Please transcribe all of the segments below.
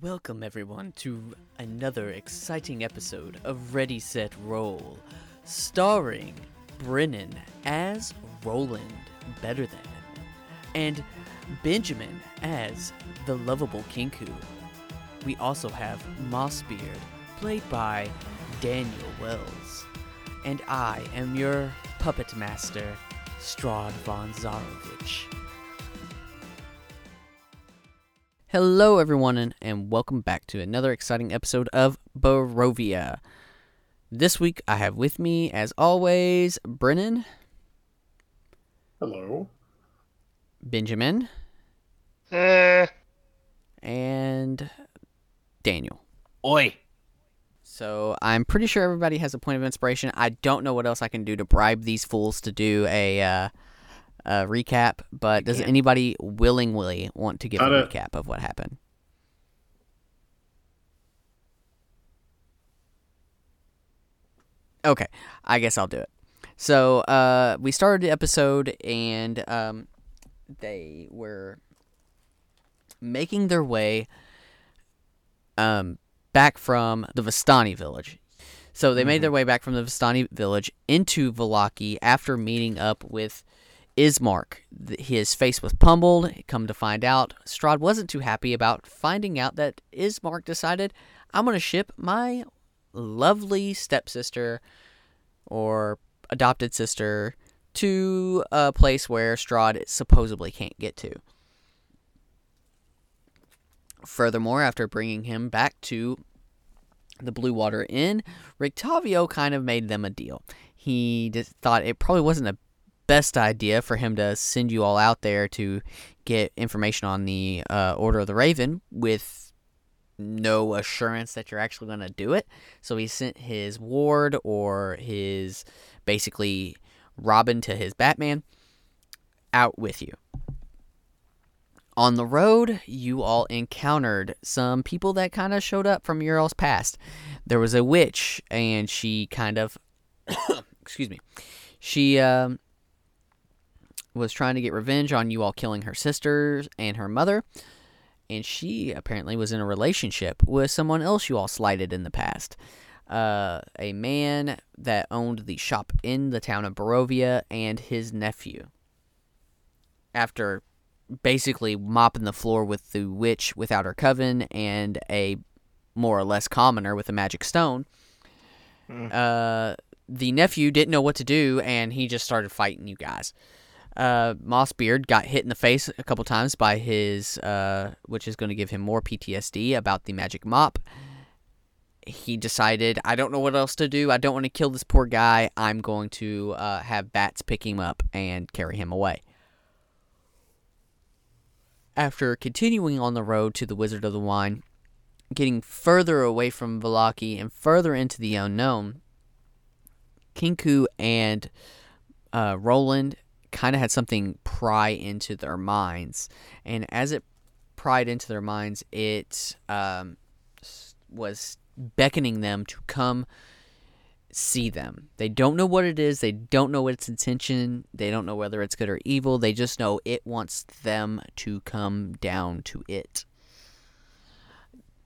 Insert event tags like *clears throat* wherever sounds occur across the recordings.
Welcome, everyone, to another exciting episode of Ready Set Roll, starring Brennan as Roland Better Than, and Benjamin as the lovable Kinku. We also have Mossbeard, played by Daniel Wells, and I am your puppet master, Strahd von Zarovich. Hello, everyone, and, and welcome back to another exciting episode of Barovia. This week, I have with me, as always, Brennan, Hello. Benjamin, Uh, and Daniel. oi. So I'm pretty sure everybody has a point of inspiration. I don't know what else I can do to bribe these fools to do a, uh, a recap, but does anybody willingly want to give Got a it. recap of what happened? Okay, I guess I'll do it. So uh, we started the episode, and um, they were making their way um, back from the Vistani village. So they made their way back from the Vistani village into Vallaki after meeting up with Ismark. His face was pummeled. Come to find out, Strahd wasn't too happy about finding out that Ismark decided, I'm going to ship my lovely stepsister or adopted sister to a place where Strahd supposedly can't get to. Furthermore, after bringing him back to the Blue Water Inn, Rictavio kind of made them a deal. He thought it probably wasn't the best idea for him to send you all out there to get information on the uh, Order of the Raven with no assurance that you're actually going to do it. So he sent his ward or his basically Robin to his Batman out with you. On the road, you all encountered some people that kind of showed up from your past. There was a witch, and she kind of, *coughs* excuse me, she um, was trying to get revenge on you all killing her sisters and her mother. And she apparently was in a relationship with someone else you all slighted in the past. Uh, a man that owned the shop in the town of Barovia and his nephew. After basically mopping the floor with the witch without her coven and a more or less commoner with a magic stone. Hmm. Uh, the nephew didn't know what to do and he just started fighting you guys. Uh, Mossbeard got hit in the face a couple times by his, uh, which is going to give him more PTSD about the magic mop. He decided, I don't know what else to do. I don't want to kill this poor guy. I'm going to uh, have bats pick him up and carry him away. After continuing on the road to the Wizard of the Wine, getting further away from Vallaki and further into the unknown, Kinku and uh, Roland kind of had something pry into their minds. And as it pried into their minds, it um, was beckoning them to come see them. They don't know what it is, they don't know its intention, they don't know whether it's good or evil, they just know it wants them to come down to it.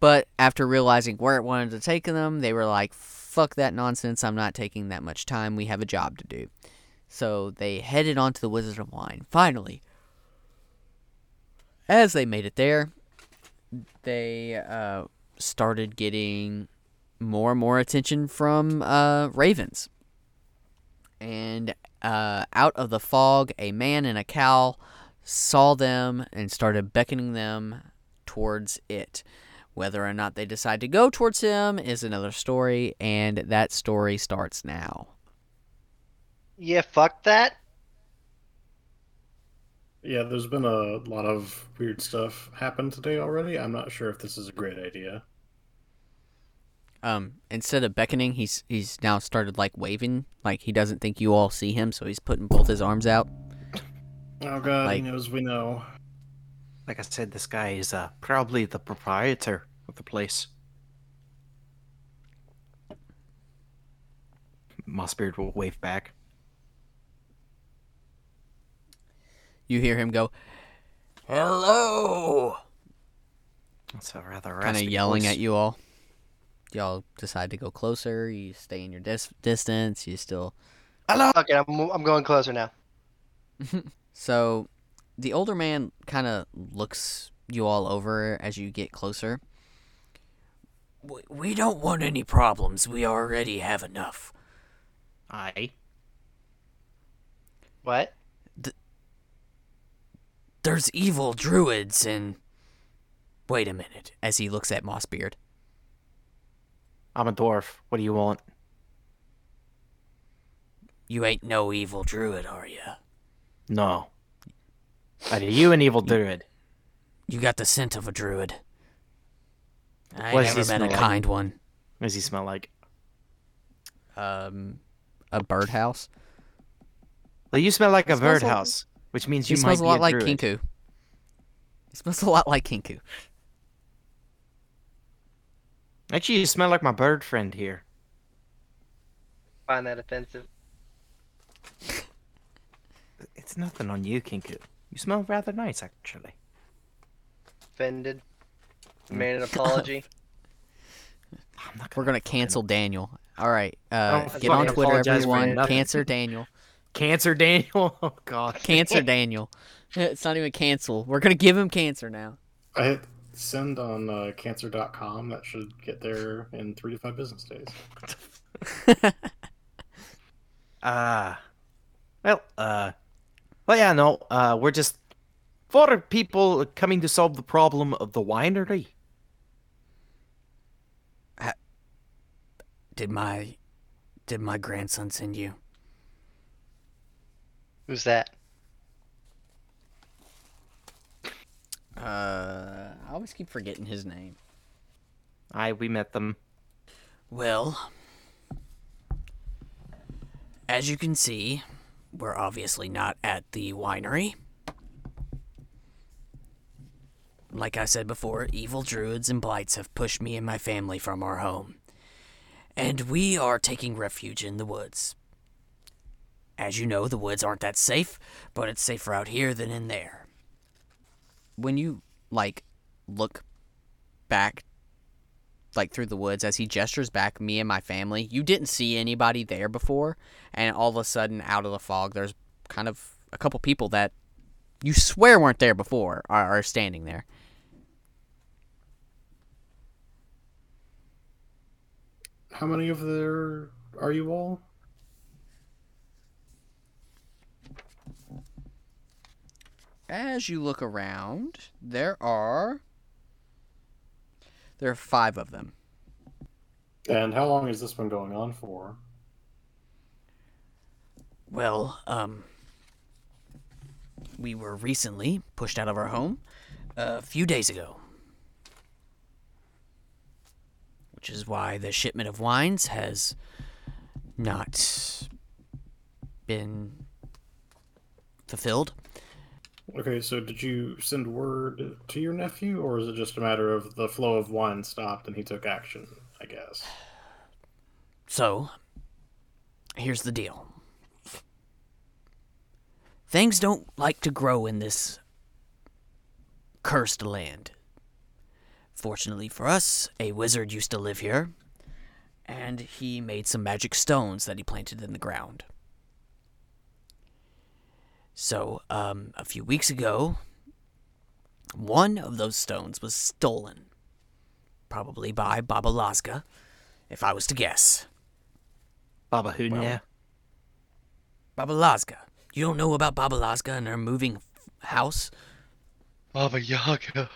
But after realizing where it wanted to take them, they were like, fuck that nonsense, I'm not taking that much time, we have a job to do. So they headed on to the Wizard of Wine. Finally, as they made it there, they uh, started getting more and more attention from uh, ravens. And uh, out of the fog, a man in a cowl saw them and started beckoning them towards it. Whether or not they decide to go towards him is another story, and that story starts now. Yeah, fuck that. Yeah, there's been a lot of weird stuff happen today already. I'm not sure if this is a great idea. um instead of beckoning he's he's now started like waving like he doesn't think you all see him so he's putting both his arms out Oh god, Like- he knows we know. Like I said, this guy is uh, probably the proprietor of the place. Mossbeard will wave back. You hear him go hello That's a rather kind of yelling voice. at you all. Y'all decide to go closer. You stay in your dis- distance. You still. Hello. Okay, I'm, I'm going closer now. *laughs* So, the older man kind of looks you all over as you get closer. We, we don't want any problems. We already have enough. I. What? There's evil druids and. Wait a minute. As he looks at Mossbeard. I'm a dwarf. What do you want? You ain't no evil druid, are you? No. Are you an evil druid? You got the scent of a druid. I What never he been a like? kind one. What does he smell like? Um, a birdhouse. Well, you smell like a It smells like- birdhouse, which means He you smells might a lot be like druid. Kinku. He smells a lot like Kinku. Actually, you smell like my bird friend here. Find that offensive. *laughs* It's nothing on you, Kinku. You smell rather nice, actually. Offended. Mm. Made an *laughs* apology. I'm not We're gonna cancel Daniel. All right, uh, get on Twitter, apologize everyone. nothing. Cancer Daniel. Cancer Daniel. *laughs* Oh God. Cancer Daniel. *laughs* It's not even cancel. We're gonna give him cancer now. I hit send on uh, cancer.com. That should get there in three to five business days. *laughs* Uh well, uh well yeah, no, uh we're just four people coming to solve the problem of the winery. Did my did my grandson send you? Who's that? Uh, I always keep forgetting his name. I we met them. Well, as you can see, we're obviously not at the winery. Like I said before, evil druids and blights have pushed me and my family from our home. And we are taking refuge in the woods. As you know, the woods aren't that safe, but it's safer out here than in there. When you, like, look back like through the woods as he gestures back me and my family you didn't see anybody there before and all of a sudden out of the fog there's kind of a couple people that you swear weren't there before are, are standing there How many of there are you all? As you look around there are there are five of them And how long has this been going on for? well um we were recently pushed out of our home a few days ago which is why the shipment of wines has not been fulfilled. Okay, so did you send word to your nephew, or is it just a matter of the flow of wine stopped and he took action? I guess. So, here's the deal. Things don't like to grow in this cursed land. Fortunately for us, a wizard used to live here, and he made some magic stones that he planted in the ground. So, um, a few weeks ago, one of those stones was stolen. Probably by Baba Lazga, if I was to guess. Baba who Well, now? Baba Lazga. You don't know about Baba Lazga and her moving f- house? Baba Yaga.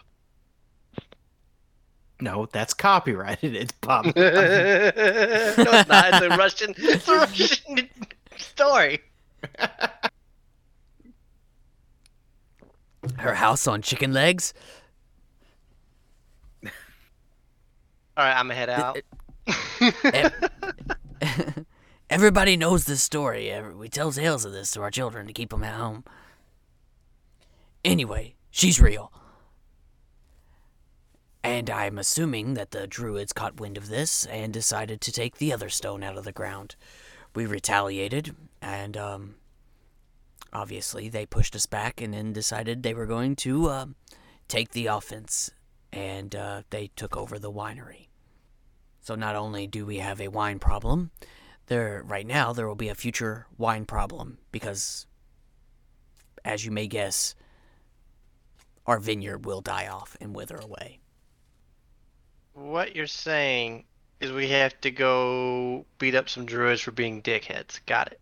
No, that's copyrighted. It's Baba. *laughs* no, it's not. It's a Russian, it's a Russian story. *laughs* Her house on chicken legs? All right, I'm gonna head out. *laughs* Everybody knows this story. We tell tales of this to our children to keep them at home. Anyway, she's real. And I'm assuming that the druids caught wind of this and decided to take the other stone out of the ground. We retaliated, and, um, obviously they pushed us back and then decided they were going to, um, take the offense and uh, they took over the winery. So not only do we have a wine problem, there right now there will be a future wine problem because, as you may guess, our vineyard will die off and wither away. What you're saying is we have to go beat up some druids for being dickheads. Got it.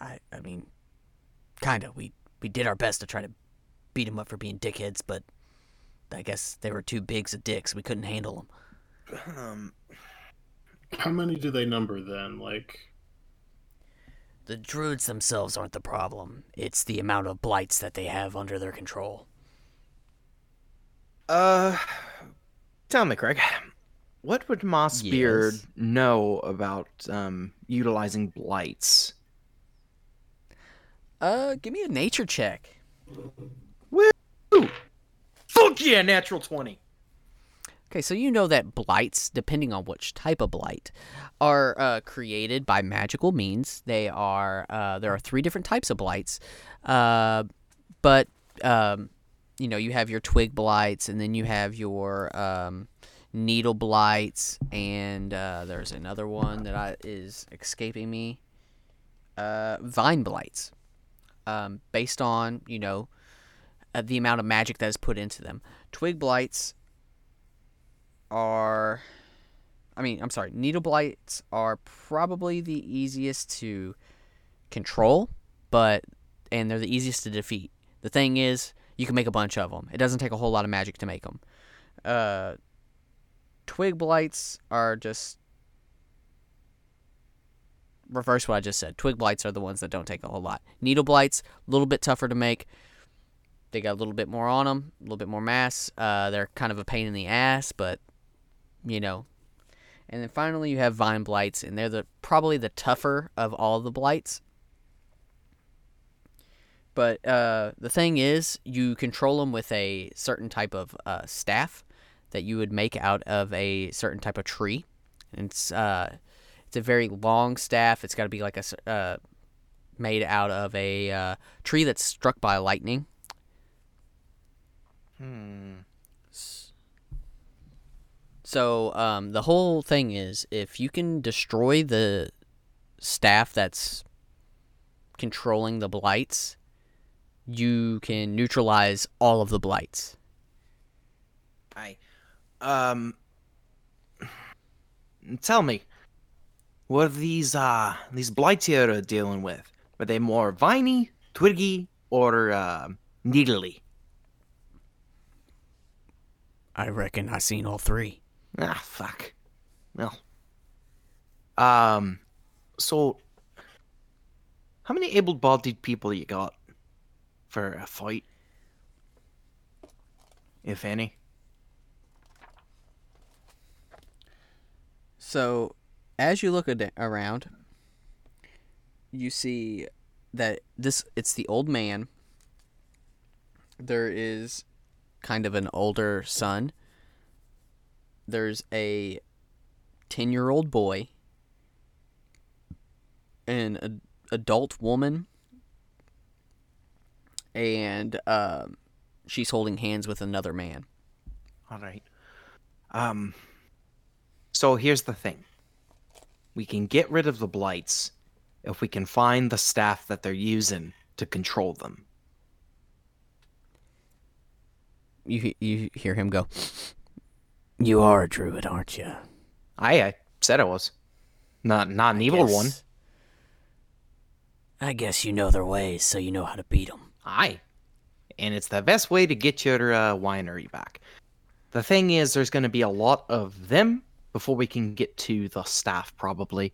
I I mean, kinda. We we did our best to try to beat them up for being dickheads, but I guess they were too bigs of dicks. We couldn't handle them. Um, How many do they number then? Like, The druids themselves aren't the problem. It's the amount of blights that they have under their control. uh, tell me, Craig, what would Mossbeard Yes. know about um utilizing blights? Uh, give me a nature check. Fuck yeah, natural twenty. Okay, so you know that blights, depending on which type of blight, are uh, created by magical means. They are uh, there are three different types of blights, uh, but um, you know you have your twig blights, and then you have your um, needle blights, and uh, there's another one that I, is escaping me. Uh, vine blights, um, based on you know uh, the amount of magic that is put into them. Twig blights are I mean, I'm sorry, needle blights are probably the easiest to control, but and they're the easiest to defeat. The thing is, you can make a bunch of them. It doesn't take a whole lot of magic to make them. Uh, twig blights are just reverse what I just said. Twig blights are the ones that don't take a whole lot. Needle blights, a little bit tougher to make. They got a little bit more on them, a little bit more mass. Uh, they're kind of a pain in the ass, but you know. And then finally, you have vine blights, and they're the probably the tougher of all the blights. But uh, the thing is, you control them with a certain type of uh, staff that you would make out of a certain type of tree. And it's uh, it's a very long staff. It's got to be like a uh, made out of a uh, tree that's struck by lightning. Hmm. So um, the whole thing is, if you can destroy the staff that's controlling the blights, you can neutralize all of the blights. I, um, tell me, what are these uh these blights you're dealing with? Are they more viney, twiggy, or uh, needly? I reckon I seen all three. Ah, fuck. Well, um, so how many able-bodied people you got for a fight, if any? So, as you look ad- around, you see that this it's the old man. There is kind of an older son. There's a 10-year-old boy. An ad- adult woman. And um she's holding hands with another man. All right. Um. So here's the thing. We can get rid of the blights if we can find the staff that they're using to control them. You you hear him go. You are a druid, aren't you? I, I said I was. Not not an evil one. I guess you know their ways, so you know how to beat them. Aye. And it's the best way to get your uh, winery back. The thing is, there's going to be a lot of them before we can get to the staff, probably.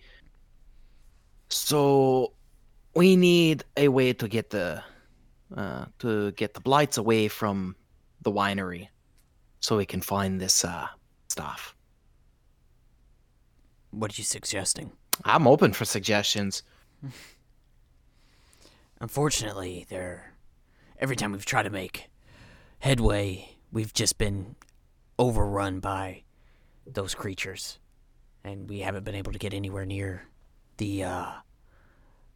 So we need a way to get the uh, to get the blights away from the winery, so we can find this uh, staff. What are you suggesting? I'm open for suggestions. *laughs* Unfortunately, they're every time we've tried to make headway, we've just been overrun by those creatures, and we haven't been able to get anywhere near the uh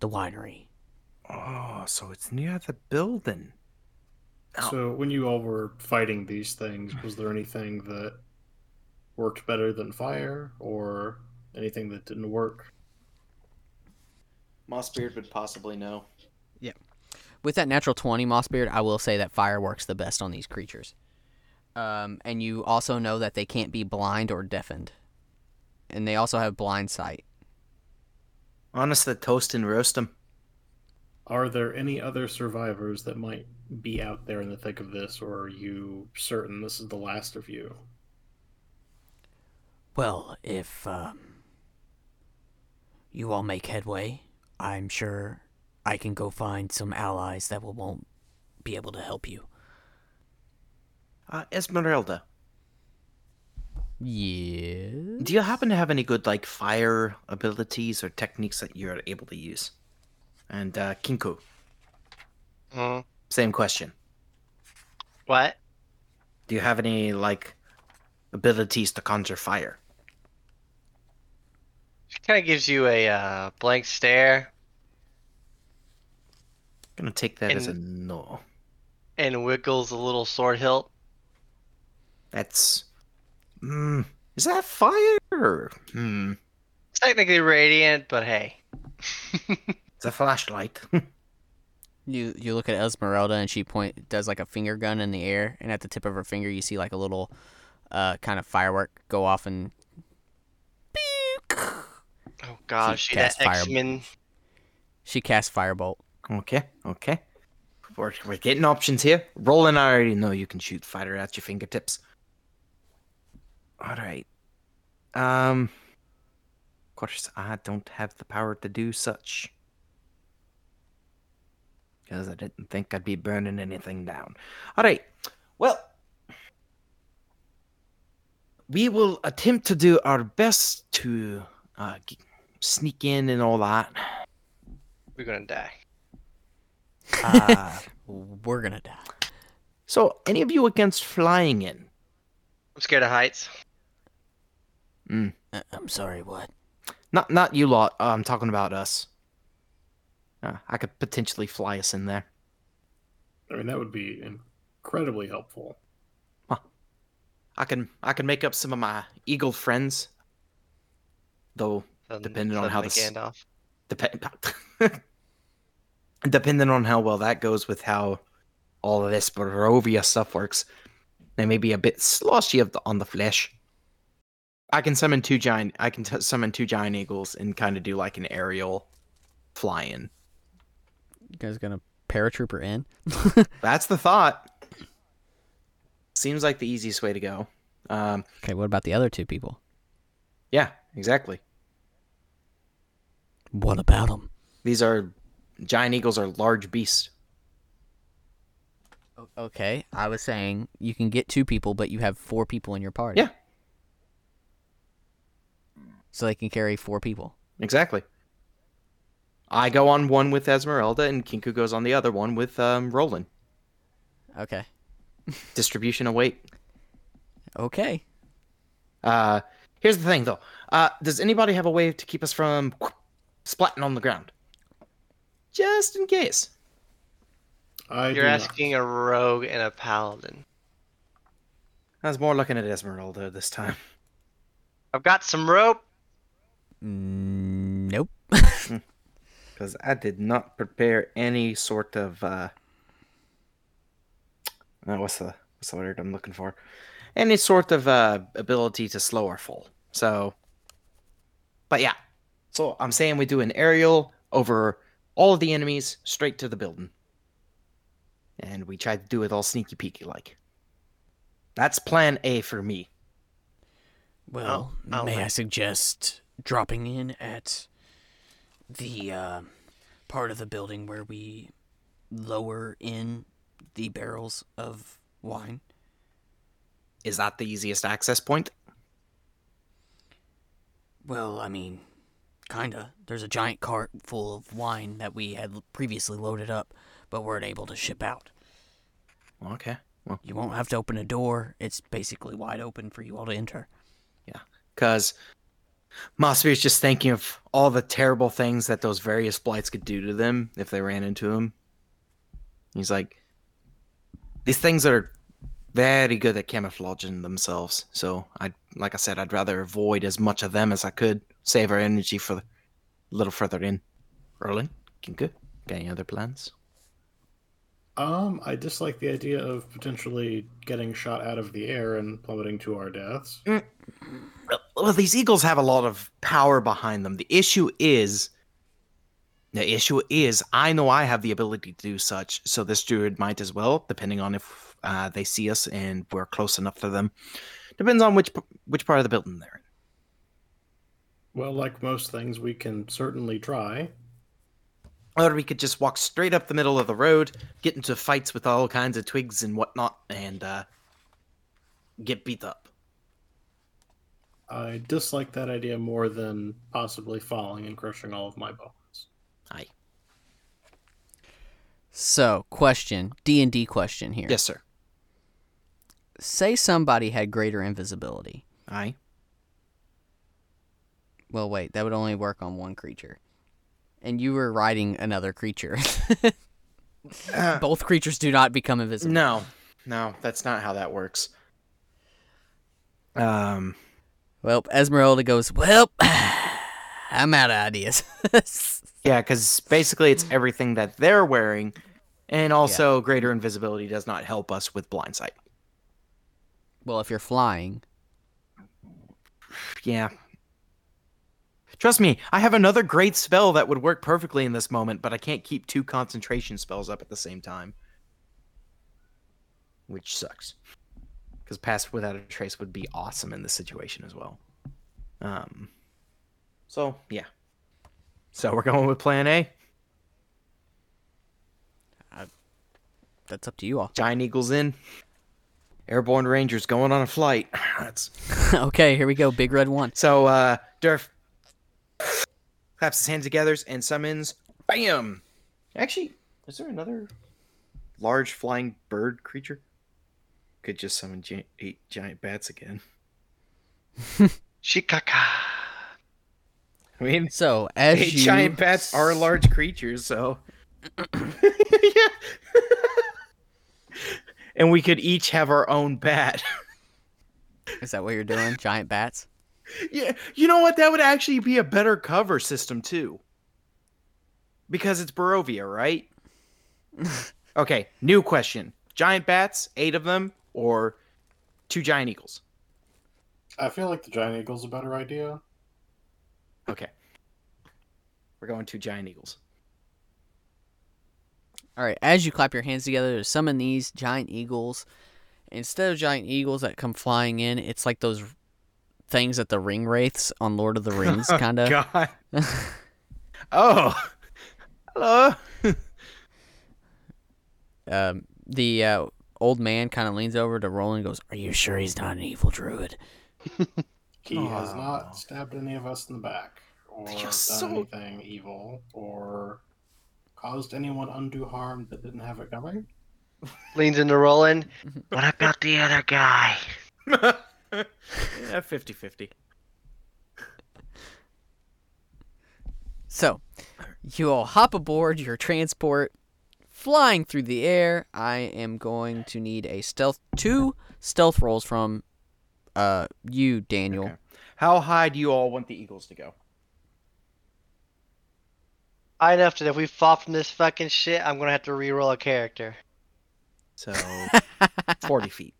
the winery. Oh, so it's near the building. Oh. So when you all were fighting these things, was there anything that worked better than fire, or anything that didn't work? Mossbeard would possibly know. Yeah. With that natural 20 Mossbeard, I will say that fire works the best on these creatures. Um, and you also know that they can't be blind or deafened. And they also have blind sight. Honestly, toast and roast them. Are there any other survivors that might be out there in the thick of this, or are you certain this is the last of you? Well, if um, you all make headway, I'm sure I can go find some allies that will, won't be able to help you. Uh, Esmeralda, Yeah. do you happen to have any good like fire abilities or techniques that you're able to use? And uh, Kinku, Hmm. same question. What? Do you have any like abilities to conjure fire? She kind of gives you a uh, blank stare gonna take that as a no. and wiggles a little sword hilt. That's. Hmm. Is that fire? Hmm. It's technically radiant, but hey. It's a flashlight. *laughs* You you look at Esmeralda and she point does like a finger gun in the air, and at the tip of her finger you see like a little uh, kind of firework go off and. oh gosh, She she that cast fire- X Men. She casts firebolt. okay. Okay. We're, we're getting options here. Roland, I already know you can shoot fire at your fingertips. All right. Um. Of course, I don't have the power to do such. Because I didn't think I'd be burning anything down. All right. Well, we will attempt to do our best to uh, g- sneak in and all that. We're gonna die. *laughs* Uh, We're gonna die. so, any of you against flying in? I'm scared of heights. Uh, I'm sorry, what? Not, not you lot. Uh, I'm talking about us. Uh, I could potentially fly us in there. I mean, that would be incredibly helpful. I can, I can make up some of my eagle friends. Though, Sudden- Depending on how suddenly this- Gandalf. depend, *laughs* depending on how well that goes with how all of this Barovia stuff works, they may be a bit sloshy of the, on the flesh. I can summon two giant. I can t- summon two giant eagles and kind of do like an aerial fly-in. You guys gonna paratrooper in? *laughs* That's the thought. Seems like the easiest way to go. Um, Okay, what about the other two people? yeah, exactly. What about them? These are giant eagles are large beasts. Okay, I was saying you can get two people, but you have four people in your party. Yeah. So they can carry four people. Exactly. I go on one with Esmeralda, and Kinku goes on the other one with um, Roland. Okay. *laughs* Distribution of weight. Okay. Uh, here's the thing, though. Uh, does anybody have a way to keep us from splatting on the ground? Just in case. I You're do not. asking a rogue and a paladin. I was more looking at Esmeralda this time. I've got some rope. Mm, nope. *laughs* because I did not prepare any sort of uh, uh, what's the what's the word I'm looking for? Any sort of uh, ability to slow or fall. So, but yeah, so I'm saying we do an aerial over all of the enemies straight to the building, and we try to do it all sneaky peeky like. That's Plan A for me. Well, I'll may I suggest dropping in at the uh, part of the building where we lower in the barrels of wine? Is that the easiest access point? Well, I mean, kinda. There's a giant cart full of wine that we had previously loaded up, but weren't able to ship out. Okay. Well, You won't have to open a door. It's basically wide open for you all to enter. Yeah. because Mossbeard's just thinking of all the terrible things that those various blights could do to them if they ran into him. He's like, these things are very good at camouflaging themselves. So I, like I said, I'd rather avoid as much of them as I could. Save our energy for a little further in. Roland, Kinku, got any other plans? Um, I dislike the idea of potentially getting shot out of the air and plummeting to our deaths. Well, these eagles have a lot of power behind them. The issue is, the issue is, I know I have the ability to do such, so this druid might as well, depending on if uh, they see us and we're close enough to them. Depends on which which part of the building they're in. Well, like most things, we can certainly try. Or we could just walk straight up the middle of the road, get into fights with all kinds of twigs and whatnot, and uh, get beat up. I dislike that idea more than possibly falling and crushing all of my bones. Aye. So, question, D and D question here. Yes, sir. Say somebody had greater invisibility. Aye. Well, wait, that would only work on one creature. And you were riding another creature. Uh, *laughs* *coughs* Both creatures do not become invisible. no, no, that's not how that works. Um, Well, Esmeralda goes, Well, *sighs* I'm out of ideas. *laughs* yeah, because basically it's everything that they're wearing, and also greater invisibility does not help us with blind sight. well, if you're flying. *sighs* Yeah. Trust me, I have another great spell that would work perfectly in this moment, but I can't keep two concentration spells up at the same time. Which sucks. Because Pass Without a Trace would be awesome in this situation as well. Um. So, yeah. So we're going with plan A. That's up to you all. Giant Eagles in. Airborne Rangers going on a flight. *sighs* That's *laughs* okay, here we go. Big red one. So uh Durf claps his hands together and summons Bam! Actually, is there another large flying bird creature? Could just summon gi- eight giant bats again. *laughs* Shikaka. I mean, So, as eight you giant bats are large creatures, so *clears throat* yeah. *laughs* and we could each have our own bat. Is that what you're doing? Giant bats? Yeah, you know what? That would actually be a better cover system too. Because it's Barovia, right? *laughs* okay, new question. Giant bats, eight of them, or two giant eagles? I feel like the giant eagle's a better idea. Okay. We're going two giant eagles. All right, as you clap your hands together to summon these giant eagles, instead of giant eagles that come flying in, it's like those things that the ring wraiths on Lord of the Rings *laughs* kind of. God. *laughs* oh. Hello. *laughs* um, the uh, old man kind of leans over to Roland and goes, Are you sure he's not an evil druid? *laughs* He has not stabbed any of us in the back, or You're done so- anything evil, or caused anyone undue harm that didn't have it coming. *laughs* Leans into Roland. *laughs* What about the other guy? yeah, 50 50. So, you all hop aboard your transport, flying through the air. I am going to need a stealth two stealth rolls from uh you, Daniel. Okay. How high do you all want the eagles to go? High enough that if we fall from this fucking shit, I'm gonna have to re-roll a character. So *laughs* 40 feet.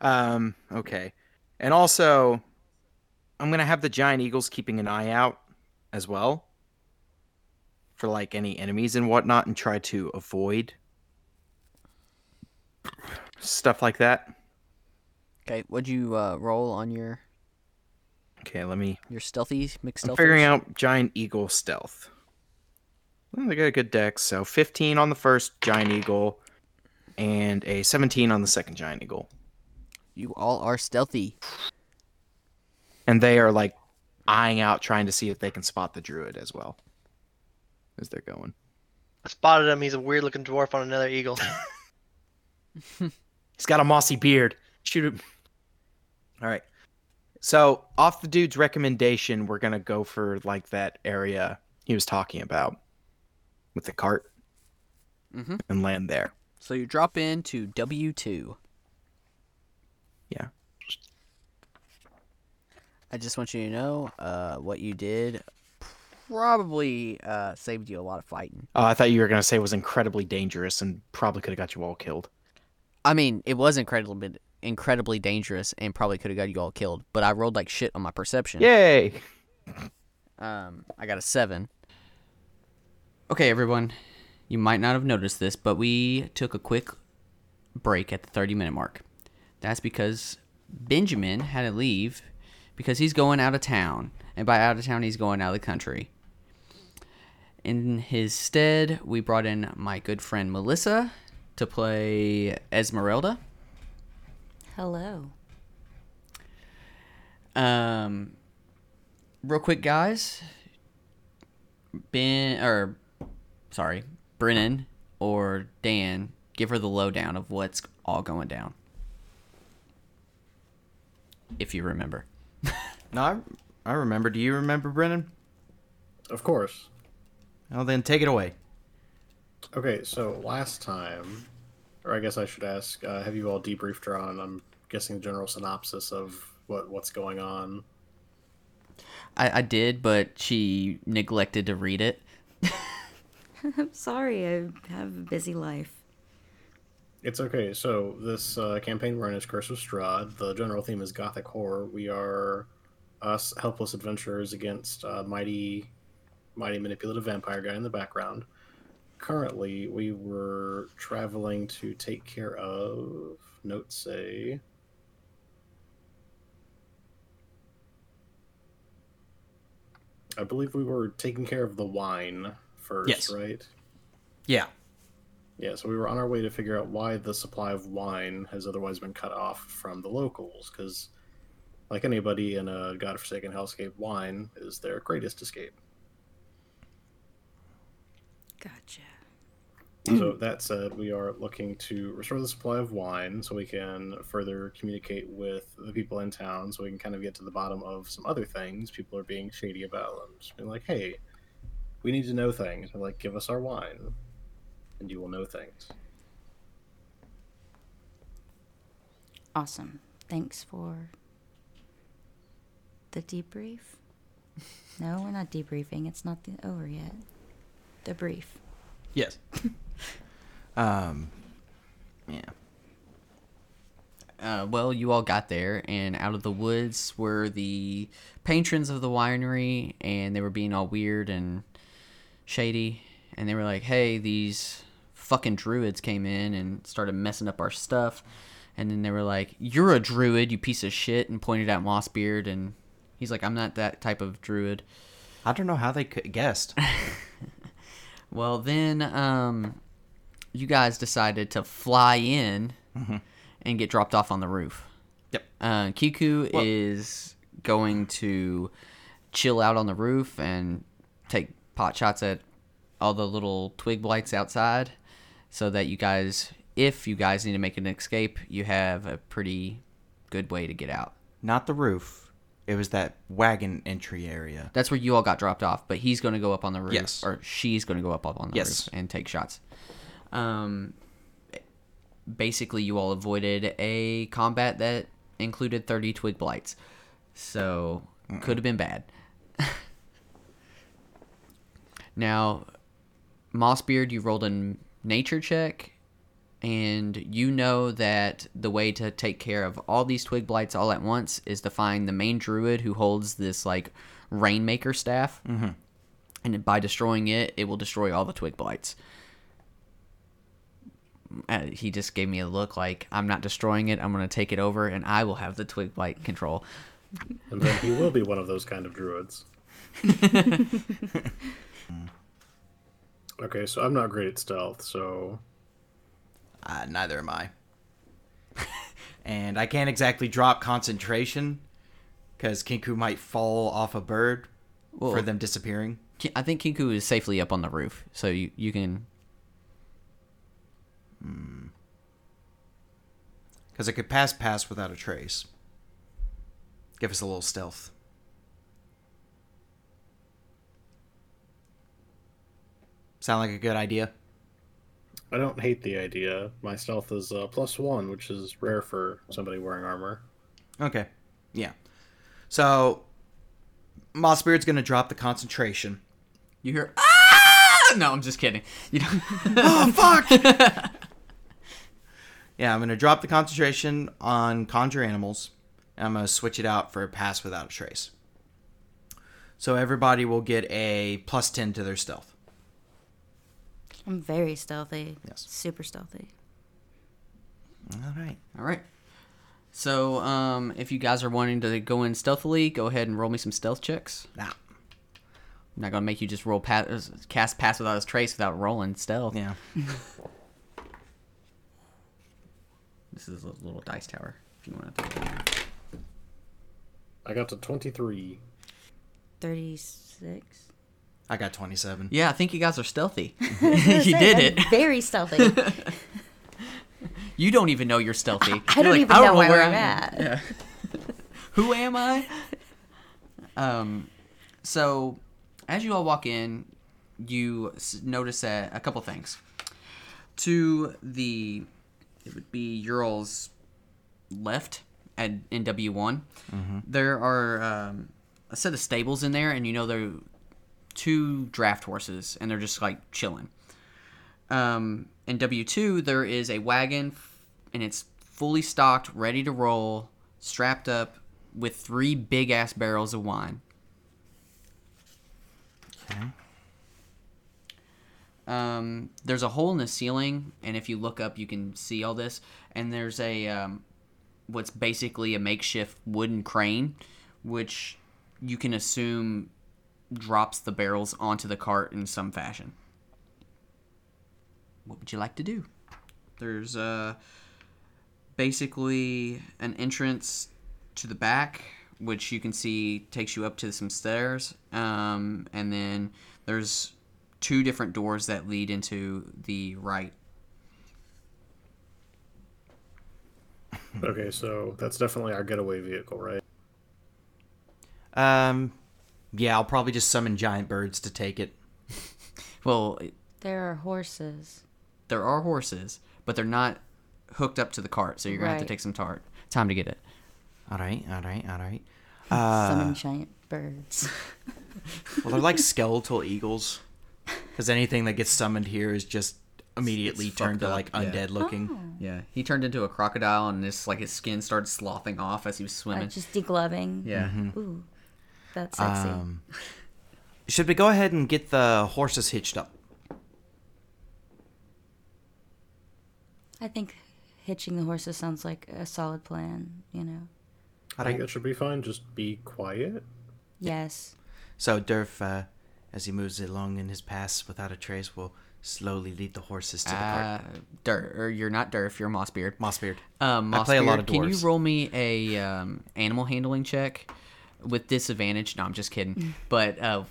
Um, okay. And also, I'm going to have the giant eagles keeping an eye out as well for like any enemies and whatnot and try to avoid stuff like that. Okay, what'd you uh, roll on your Okay, let me. your stealthy mixed I'm stealth? figuring out giant eagle stealth. Well, they got a good deck. So 15 on the first giant eagle and a 17 on the second giant eagle. You all are stealthy. and they are like eyeing out trying to see if they can spot the druid as well as they're going I spotted him. He's a weird-looking dwarf on another eagle. *laughs* he's got a mossy beard shoot him all right so off the dude's recommendation we're gonna go for like that area he was talking about with the cart Mhm. and land there. So you drop into W two. Yeah. I just want you to know, uh, what you did probably uh saved you a lot of fighting. Oh, I thought you were gonna say it was incredibly dangerous and probably could have got you all killed. I mean, it was incredibly incredibly dangerous and probably could have got you all killed. But I rolled like shit on my perception. Yay! Um, I got a seven. Okay, everyone, you might not have noticed this, but we took a quick break at the 30 minute mark. That's because Benjamin had to leave because he's going out of town. And by out of town, he's going out of the country. In his stead, we brought in my good friend Melissa to play Esmeralda. Hello. Um, real quick, guys. Ben or sorry, Brennan or Dan, give her the lowdown of what's all going down. If you remember. *laughs* No, I, I remember. Do you remember, Brennan? Of course. Well, then take it away. Okay, so last time, or I guess I should ask, uh, have you all debriefed her on? I'm guessing the general synopsis of what what's going on. I, I did, but she neglected to read it. *laughs* I'm sorry, I have a busy life. It's okay. So this uh, campaign we're in is Curse of Strahd. The general theme is gothic horror. We are us helpless adventurers against uh, mighty, mighty manipulative vampire guy in the background. Currently, we were traveling to take care of. note say. I believe we were taking care of the wine first, Yes. right? Yeah. Yeah, so we were on our way to figure out why the supply of wine has otherwise been cut off from the locals, because, like anybody in a godforsaken hellscape, wine is their greatest escape. Gotcha. so that said, we are looking to restore the supply of wine so we can further communicate with the people in town, so we can kind of get to the bottom of some other things people are being shady about. And just being like, hey, we need to know things. And like, give us our wine, and you will know things. Awesome. Thanks for the debrief. *laughs* No, we're not debriefing. It's not the, over yet. The brief. Yes. *laughs* um. Yeah. Uh, well, you all got there, and out of the woods were the patrons of the winery, and they were being all weird and shady. And they were like, hey, these fucking druids came in and started messing up our stuff. And then they were like, you're a druid, you piece of shit, and pointed at Mossbeard. And he's like, I'm not that type of druid. I don't know how they could guessed. *laughs* Well, then um, you guys decided to fly in and get dropped off on the roof. Yep. Uh, Kiku Well- is going to chill out on the roof and take pot shots at all the little twig blights outside so that you guys, if you guys need to make an escape, you have a pretty good way to get out. Not the roof. It was that wagon entry area. That's where you all got dropped off, but he's going to go up on the roof, Yes. or she's going to go up, up on the Yes. roof and take shots. Um, basically, you all avoided a combat that included 30 twig blights, so could have been bad. *laughs* now, Mossbeard, you rolled a nature check, and you know that the way to take care of all these twig blights all at once is to find the main druid who holds this like rainmaker staff, mm-hmm. and by destroying it, it will destroy all the twig blights. Uh, he just gave me a look like I'm not destroying it. I'm going to take it over, and I will have the twig blight control. And then he will be one of those kind of druids. *laughs* *laughs* okay, so I'm not great at stealth, so Uh, neither am I. and I can't exactly drop concentration because Kinku might fall off a bird for them disappearing. I think Kinku is safely up on the roof, so you you can. Because it could pass pass without a trace. Give us a little stealth. Sound like a good idea? I don't hate the idea. My stealth is uh, plus one, which is rare for somebody wearing armor. Okay. Yeah. So Mossbeard's gonna drop the concentration. You hear ah! No, I'm just kidding. You don't... *laughs* *laughs* oh fuck! yeah, I'm gonna drop the concentration on conjure animals, and I'm gonna switch it out for a pass without a trace. So everybody will get a plus ten to their stealth. I'm very stealthy. Yes. Super stealthy. All right. All right. So, um, if you guys are wanting to go in stealthily, go ahead and roll me some stealth checks. Now. I'm not gonna make you just roll pass, cast pass without a trace without rolling stealth. Yeah. *laughs* This is a little dice tower. If you want to throw it. I got to 23. 36. I got twenty-seven. Yeah, I think you guys are stealthy. *laughs* *laughs* you did it. Very stealthy. *laughs* You don't even know you're stealthy. I You're don't like, even know where where I I'm at. Yeah. Who am I? Um, so as you all walk in, you s- notice a, a couple things. To the, it would be Ural's left at in W one. There are um, a set of stables in there, and you know there are two draft horses, and they're just like chilling. Um, in W two, there is a wagon, and it's fully stocked, ready to roll, strapped up with three big ass barrels of wine. Okay. Um, there's a hole in the ceiling, and if you look up, you can see all this. And there's a um, what's basically a makeshift wooden crane, which you can assume drops the barrels onto the cart in some fashion. What would you like to do? There's uh, basically an entrance to the back, which you can see takes you up to some stairs, um, and then there's two different doors that lead into the right. Okay, so that's definitely our getaway vehicle, right? Um, yeah, I'll probably just summon giant birds to take it. *laughs* Well, There are horses. there are horses, but they're not hooked up to the cart, so you're gonna have to Right. take some tart time to get it. All right, all right, all right. *laughs* Summon Uh, giant birds. *laughs* well, they're like skeletal eagles, because anything that gets summoned here is just immediately It's turned to fucked like up, yeah. undead looking. Yeah, he turned into a crocodile, and this like his skin started sloughing off as he was swimming. Like just degloving. yeah, Ooh. That's sexy. Um, should we go ahead and get the horses hitched up? I think hitching the horses sounds like a solid plan, you know. I think that should be fine. Just be quiet. Yes. So Durf, uh, as he moves along in his pass without a trace, will slowly lead the horses to the uh, cart. Dur, or you're not Durf, you're Mossbeard. Mossbeard. Um, I play a lot Mossbeard, of Can you roll me a um, animal handling check with disadvantage? No, I'm just kidding. but *laughs*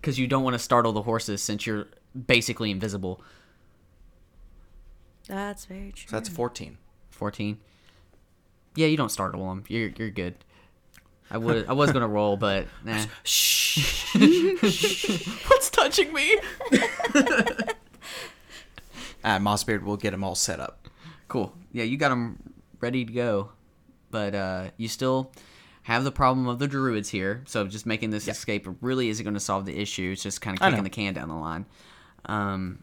because you don't want to startle the horses since you're basically invisible. That's very true. So that's 14. Fourteen. Yeah, you don't startle them. You're you're good. I would I was gonna roll, but *laughs* nah. Shh. *laughs* What's touching me? Uh, Mossbeard will get them all set up. Cool. Yeah, you got them ready to go, but uh, you still have the problem of the druids here. So just making this escape really isn't going to solve the issue. It's just kind of kicking the can down the line. Um,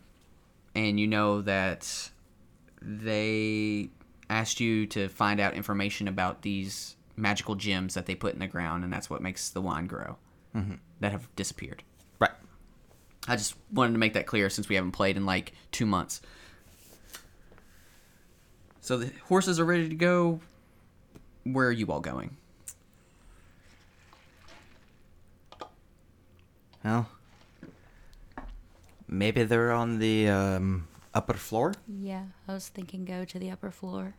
and you know that they asked you to find out information about these magical gems that they put in the ground, and that's what makes the wine grow. Mm-hmm. That have disappeared. Right. I just wanted to make that clear since we haven't played in like two months. So the horses are ready to go. Where are you all going? Well, maybe they're on the um, upper floor. Yeah, I was thinking go to the upper floor.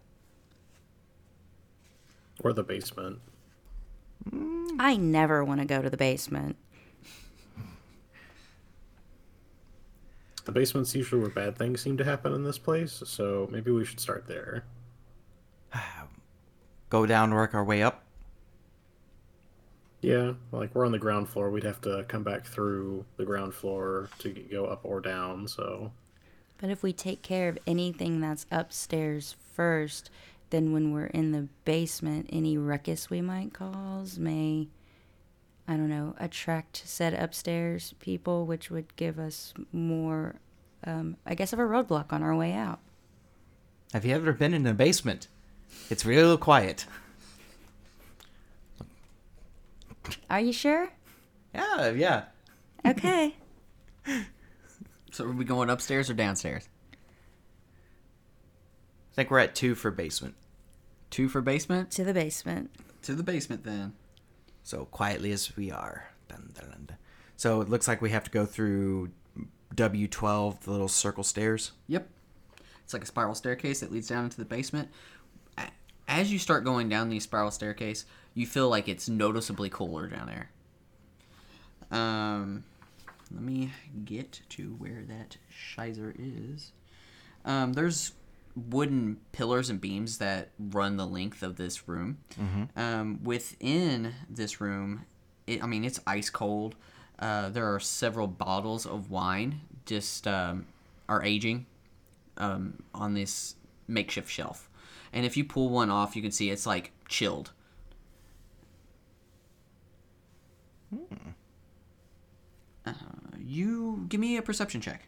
Or the basement. I never want to go to the basement. The basement's usually where bad things seem to happen in this place, so maybe we should start there. *sighs* Go down, work our way up. Yeah, like we're on the ground floor. We'd have to come back through the ground floor to go up or down, so But if we take care of anything that's upstairs first, then when we're in the basement, any ruckus we might cause may, I don't know, attract said upstairs people, which would give us more, um, I guess, of a roadblock on our way out. Have you ever been in a basement? It's real quiet. *laughs* Are you sure? Yeah, yeah. Okay. *laughs* So are we going upstairs or downstairs? I think we're at two for basement. Two for basement. to the basement. To the basement then. So quietly as we are. Dun, dun, dun, dun. So it looks like we have to go through W12, the little circle stairs. Yep. It's like a spiral staircase that leads down into the basement. As you start going down the spiral staircase, you feel like it's noticeably cooler down there. Um, let me get to where that shizer is. Um, there's wooden pillars and beams that run the length of this room. Um, within this room, it, I mean, it's ice cold. Uh, there are several bottles of wine just um, are aging um, on this makeshift shelf. And if you pull one off, you can see it's like chilled. Uh, you give me a perception check.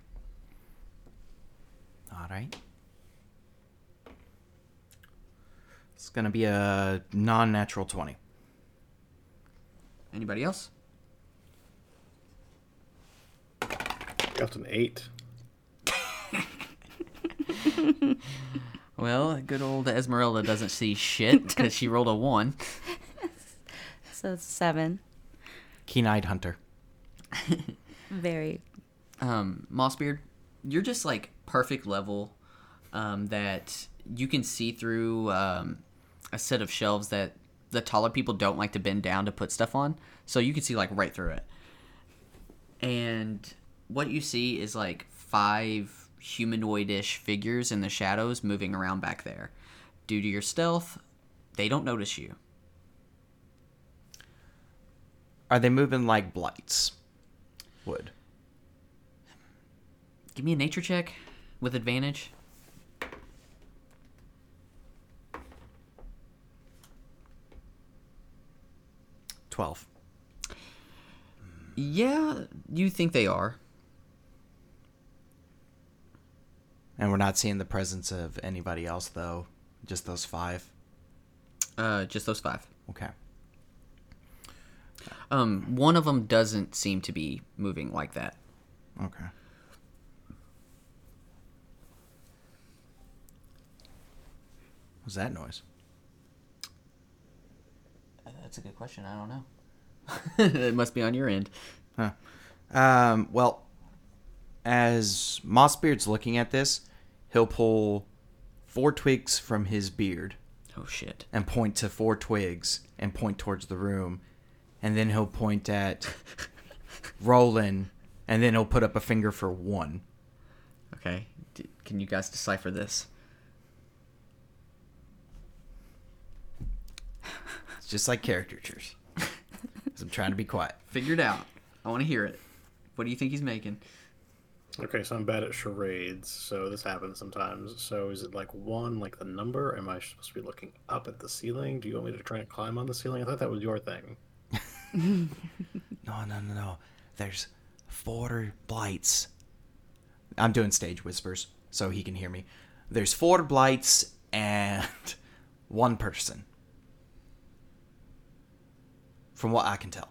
All right. It's going to be a non natural 20. Anybody else? Got an eight. *laughs* Well, good old Esmeralda doesn't see shit because she rolled a one. *laughs* So it's seven. Keen eyed hunter. Very. um, Mossbeard, you're just like perfect level um, that you can see through um, a set of shelves that the taller people don't like to bend down to put stuff on. So you can see like right through it. And what you see is like five humanoid-ish figures in the shadows moving around back there. Due to your stealth, they don't notice you. Are they moving like blights? Would. Give me a nature check with advantage. Twelve. Yeah, you think they are. And we're not seeing the presence of anybody else, though. Just those five. Uh, just those five. Okay. Um, one of them doesn't seem to be moving like that. Okay. What's that noise? That's a good question. I don't know. *laughs* it must be on your end. Huh. Um, well, as Mossbeard's looking at this, he'll pull four twigs from his beard Oh shit. and point to four twigs and point towards the room. And then he'll point at Roland and then he'll put up a finger for one. Okay. D- can you guys decipher this? It's just like caricatures. 'Cause *laughs* I'm trying to be quiet. Figure it out. I want to hear it. What do you think he's making? Okay, so I'm bad at charades, so this happens sometimes. So is it like one, like the number? Am I supposed to be looking up at the ceiling? Do you want me to try and climb on the ceiling? I thought that was your thing. *laughs* No, no, no, no. There's four blights. I'm doing stage whispers so he can hear me. There's four blights and *laughs* one person. From what I can tell.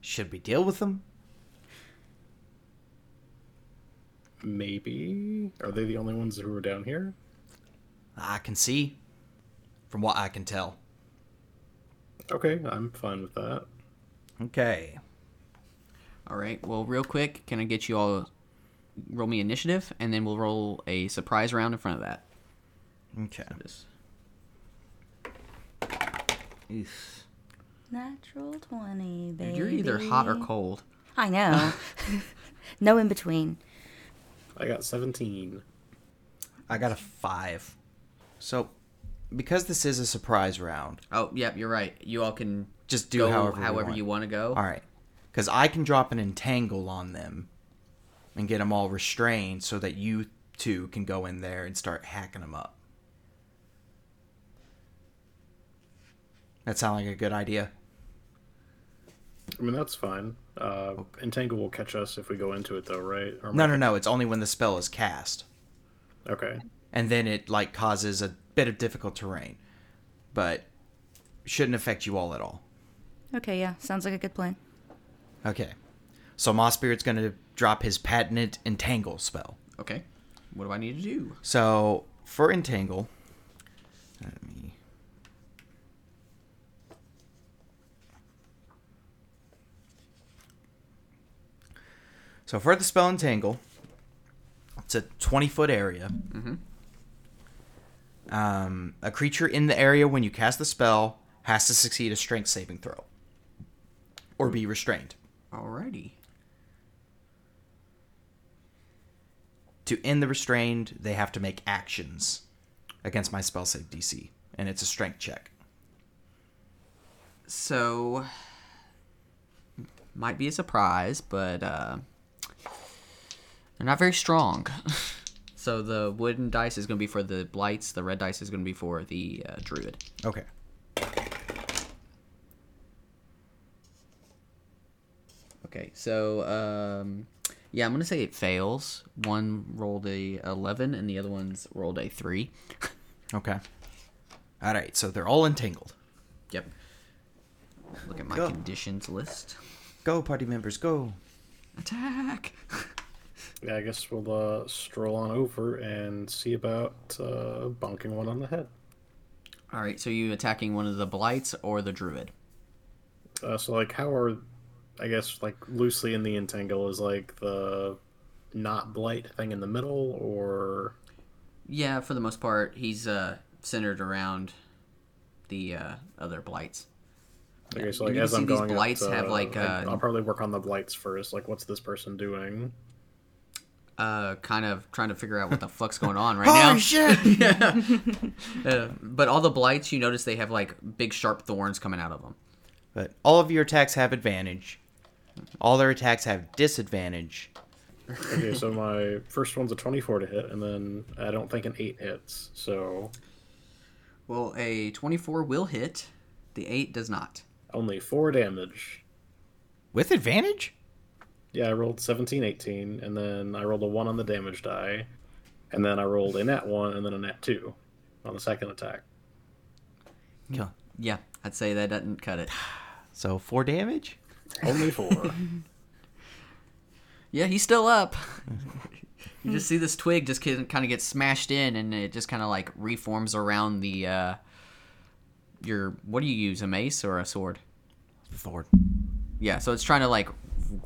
Should we deal with them? Maybe. Are they the only ones who are down here? I can see. From what I can tell. Okay, I'm fine with that. Okay. All right. Well, real quick, can I get you all roll me initiative, and then we'll roll a surprise round in front of that. Okay. Just Oof. Natural 20, baby. Dude, you're either hot or cold. I know. *laughs* *laughs* no in between. I got 17. I got a five. So, because this is a surprise round, Oh, yep, you're right. You all can just do go however, however, want. you want to go. All right. Because I can drop an entangle on them and get them all restrained so that you two can go in there and start hacking them up. That sound like a good idea? I mean, that's fine. Uh, Entangle will catch us if we go into it, though, right? Or No, no, no. It's only when the spell is cast. Okay. and then it like causes a bit of difficult terrain, but shouldn't affect you all at all. Okay, yeah, sounds like a good plan. Okay, so Mossbeard's gonna drop his patented entangle spell. Okay. What do I need to do? So for entangle, let me. So for the spell entangle, it's a twenty foot area. Mm-hmm. Um, a creature in the area when you cast the spell has to succeed a strength saving throw, or be restrained. Alrighty. To end the restrained, they have to make actions against my spell save DC, and it's a strength check. So might be a surprise, but uh, they're not very strong. *laughs* so the wooden dice is going to be for the blights. The red dice is going to be for the uh, druid. Okay. Okay, so um, yeah, I'm gonna say it fails. One rolled a 11, and the other one's rolled a three. Okay. All right, so they're all entangled. yep. Look at my Go. conditions list. Go, party members, go. Attack. *laughs* Yeah, I guess we'll uh, stroll on over and see about uh, bonking one on the head. All right, so you attacking one of the blights or the druid? Uh, so, like, how are, I guess, like, loosely in the entangle is like the not blight thing in the middle, or Yeah, for the most part, he's uh, centered around the uh, other blights. okay, so like you as I'm these going, up blights to- have, like, I- uh, I'll probably work on the blights first. Like, what's this person doing? Uh, kind of trying to figure out what the *laughs* fuck's going on right now. Holy shit! *laughs* yeah. Uh, but all the blights, you notice they have like big sharp thorns coming out of them. But all of your attacks have advantage. All their attacks have disadvantage. Okay, so my first one's a 24 to hit, and then I don't think an 8 hits. So Well, a 24 will hit. The 8 does not. only 4 damage. With advantage? Yeah, I rolled 17, 18, and then I rolled a 1 on the damage die. And then I rolled a nat 1 and then a nat 2 on the second attack. Kill. Yeah, I'd say that doesn't cut it. *sighs* So four damage? Only *laughs* 4. Yeah, he's still up. *laughs* you just see this twig just kind of get smashed in, and it just kind of like reforms around the uh, your. What do you use? A mace or a sword? Sword. Yeah, so it's trying to like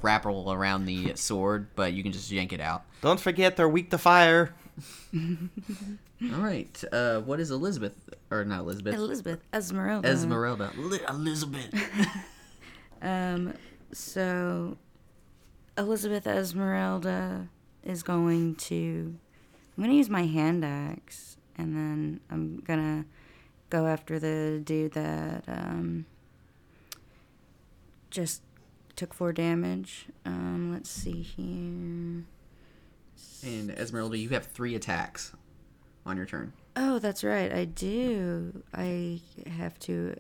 grapple around the sword, but you can just yank it out. Don't forget they're weak to fire. *laughs* All right. Uh, what is Elizabeth or not Elizabeth? Elizabeth Esmeralda. Esmeralda. Li- Elizabeth. *laughs* Um, so Elizabeth Esmeralda is going to. I'm gonna use my hand axe, and then I'm gonna go after the dude that um just took four damage. Um, let's see here. and Esmeralda, you have three attacks on your turn. Oh, that's right. I do. I have to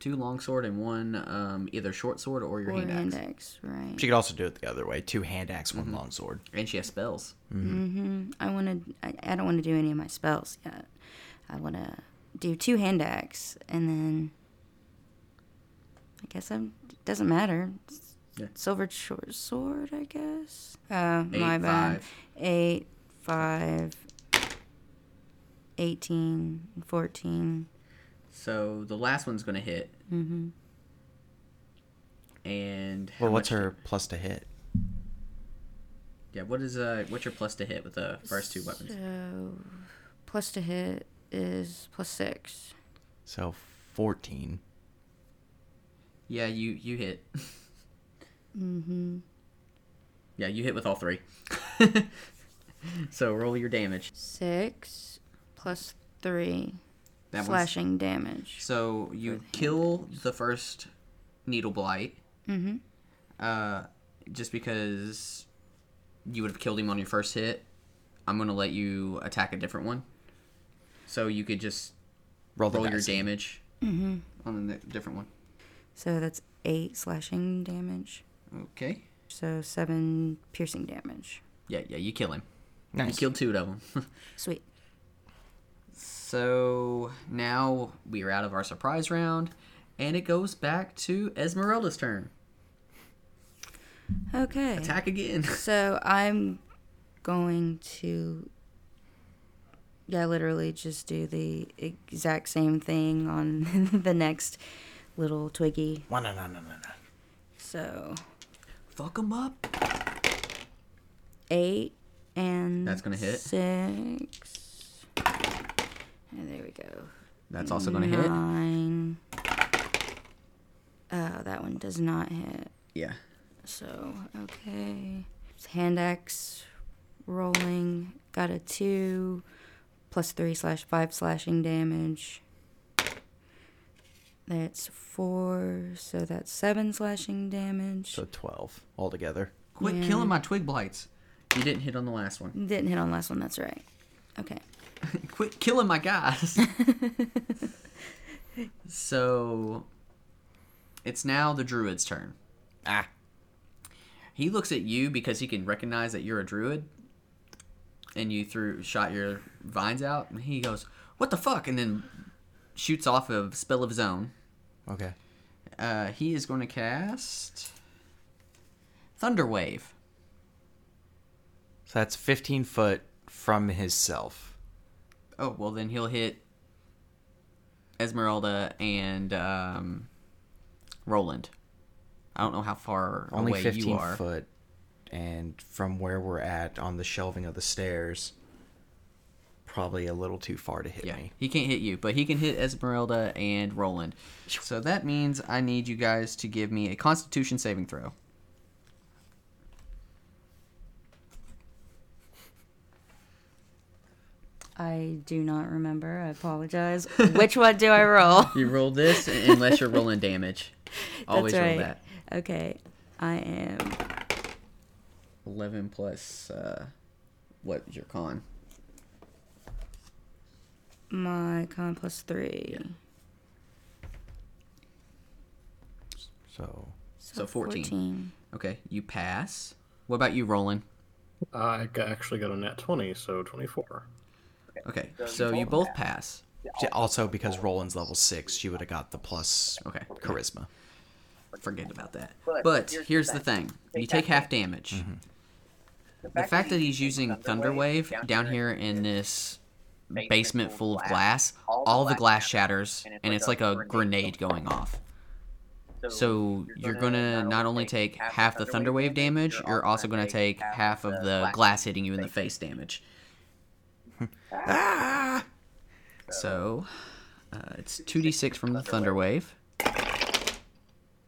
Two longsword and one um, either short sword or your or hand hand axe. axe, right? She could also do it the other way. Two hand axe, one long sword. And she has spells. Mm-hmm. I want to. I, I don't want to do any of my spells yet. I want to do two hand axe, and then I guess I'm. It doesn't matter. Yeah. Silver short sword, I guess. Uh, Eight, my bad. five. Eight, five, 18, 14. So the last one's going to hit. Mm-hmm. And how Well, what's much- her plus to hit? Yeah, what is uh what's your plus to hit with the first two weapons? So, plus to hit is plus six. So 14. Yeah, you you hit. Mm-hmm. Yeah, you hit with all three. *laughs* so roll your damage. Six plus three That one's- slashing damage. So you kill the first needle blight. Mm-hmm. uh, just because you would have killed him on your first hit, I'm gonna let you attack a different one. So you could just Roll roll your dice. damage on the different one. So that's eight slashing damage. Okay. So seven piercing damage. Yeah, yeah, you kill him. You Nice. killed two of them. *laughs* Sweet. so now we are out of our surprise round, and it goes back to Esmeralda's turn. Okay. Attack again. *laughs* So I'm going to, yeah, literally just do the exact same thing on *laughs* the next little twiggy. Well, no, no, no, no, no. So Fuck him up. eight and That's gonna hit. Six. And there we go. That's also gonna hit. Nine. Oh, that one does not hit. Yeah. So, okay. Hand axe rolling. Got a two. Plus three slash five slashing damage. That's four. So that's seven slashing damage. So 12 altogether. Quit Yeah. killing my twig blights. You didn't hit on the last one. Didn't hit on the last one. That's right. Okay. *laughs* Quit killing my guys. *laughs* so it's now the druid's turn. Ah. He looks at you because he can recognize that you're a druid, and you threw shot your vines out, and he goes, "What the fuck?" and then shoots off a spell of his own. Okay. Uh, he is going to cast Thunder Wave. So that's 15 foot from his self. Oh well, then he'll hit Esmeralda and um, Roland. I don't know how far Only away 15 you are. foot. And from where we're at on the shelving of the stairs, probably a little too far to hit Yeah, me. he can't hit you, but he can hit Esmeralda and Roland. So that means I need you guys to give me a Constitution saving throw. I do not remember. I apologize. Which one do I roll? *laughs* You roll this unless you're rolling damage. Always That's roll that. Okay. I am Eleven plus uh, what is your con? My con plus three. So So 14. Okay, you pass. What about you, Roland? I g- actually got a nat 20, so 24. Okay, so you both pass. J- also because Roland's level 6, she would have got the plus Okay, charisma. forget about that. But here's the thing: you take half damage. Mm-hmm. The fact that he's using Thunder Wave down here in this basement full of glass, all the glass shatters, and it's like a grenade going off. So you're gonna not only take half the Thunder Wave damage, you're also gonna take half of the glass hitting you in the face damage. *laughs* ah! So uh, it's 2d6 from the Thunder Wave.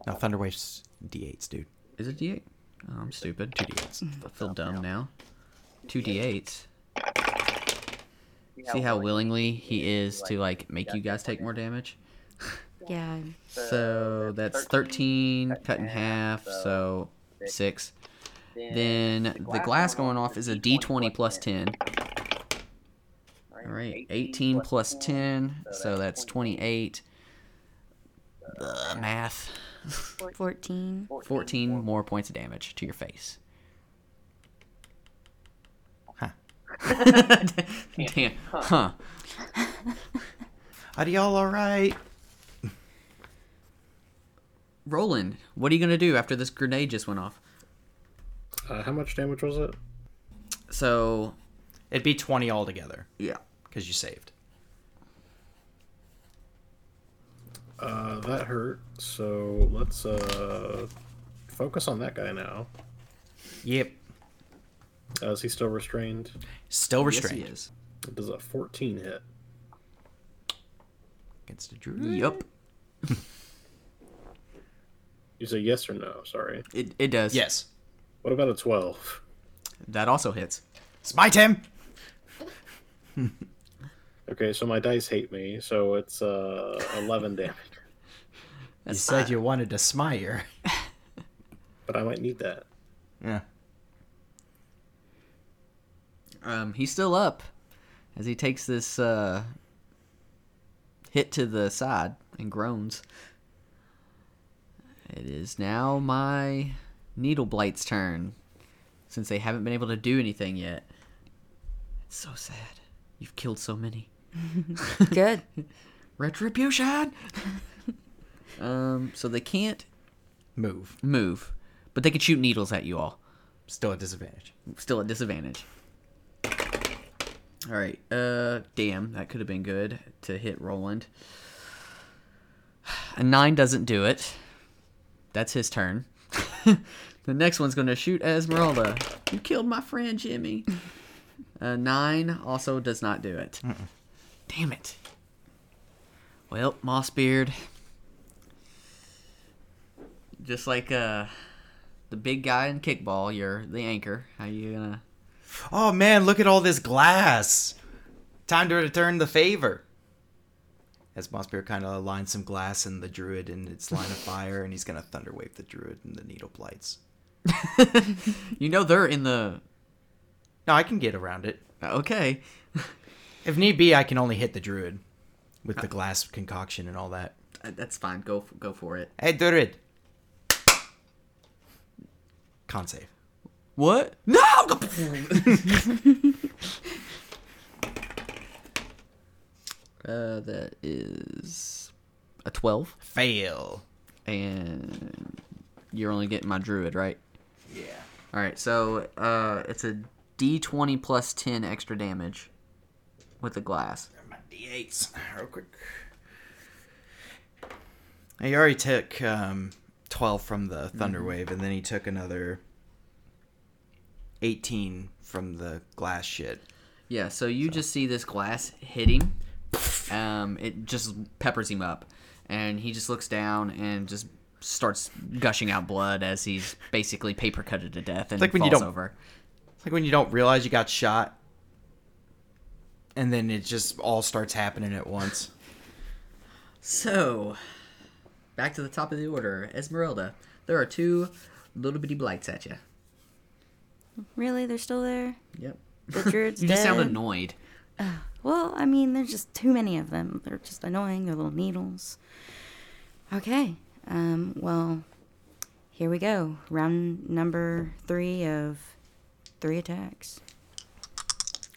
Now Thunderwave's d8s, dude. Is it d8? Oh, I'm stupid. 2d8s. I feel dumb now. 2d8s. See how willingly he is to like make you guys take more damage? Yeah. So that's 13 cut in half, so 6. Then the glass going off is a d20 plus 10. Alright, 18 plus 10, so that's 28. Ugh, math. 14. 14 more points of damage to your face. Huh. *laughs* Damn. Huh. Are y'all alright? Roland, what are you going to do after this grenade just went off? Uh, how much damage was it? So, It'd be 20 altogether yeah. because you saved. Uh, that hurt. So let's uh, focus on that guy now. Yep. Uh, is he still restrained? Still restrained. Yes, restrained. he is. Does a 14 hit? Against a druid. Yup. *laughs* You say yes or no? Sorry. It, it does. Yes. What about a 12? That also hits. Smite him! *laughs* Okay, so my dice hate me, so it's uh 11 damage. *laughs* you said you wanted to smite her. but I might need that. Yeah. Um, he's still up as he takes this uh, hit to the side and groans. It is now my Needle Blight's turn, since they haven't been able to do anything yet. It's so sad. You've killed so many. *laughs* Good. *laughs* Retribution! *laughs* um, so they can't Move. move, but they can shoot needles at you all. Still at disadvantage. still at disadvantage. All right. Uh, damn, that could have been good to hit Roland. A nine doesn't do it. That's his turn. *laughs* the next one's gonna shoot Esmeralda. You killed my friend Jimmy. A nine also does not do it. Damn it. Well, Mossbeard. Just like uh, the big guy in kickball, you're the anchor. How you gonna? Oh man, look at all this glass. Time to return the favor. As Mossbeard kind of lines some glass in the druid in its line of *laughs* fire, and he's gonna thunderwave the druid and the needle blights. *laughs* You know they're in the. No, I can get around it. Okay. *laughs* If need be, I can only hit the druid with the glass concoction and all that. Uh, That's fine. Go go for it. Hey, druid. Con save. What? No. *laughs* uh, that is a twelve, Fail. and you're only getting my druid, right? Yeah. All right. So uh, it's a D twenty plus ten extra damage with the glass. My d8s, real quick. He already took um, 12 from the Thunder Wave, and then he took another 18 from the glass shit. Yeah, so you just see this glass hit him. *laughs* Um, it just peppers him up, and he just looks down and just starts gushing out blood as he's basically paper cutted to death and like when you falls don't- over. It's like when you don't realize you got shot, and then it just all starts happening at once. So, back to the top of the order, Esmeralda. There are two little bitty blights at you. Really? They're still there? Yep. The druid's *laughs* You just sound dead? annoyed. Well, I mean, there's just too many of them. They're just annoying. They're little needles. Okay. Um, well, here we go. Round number three of three attacks.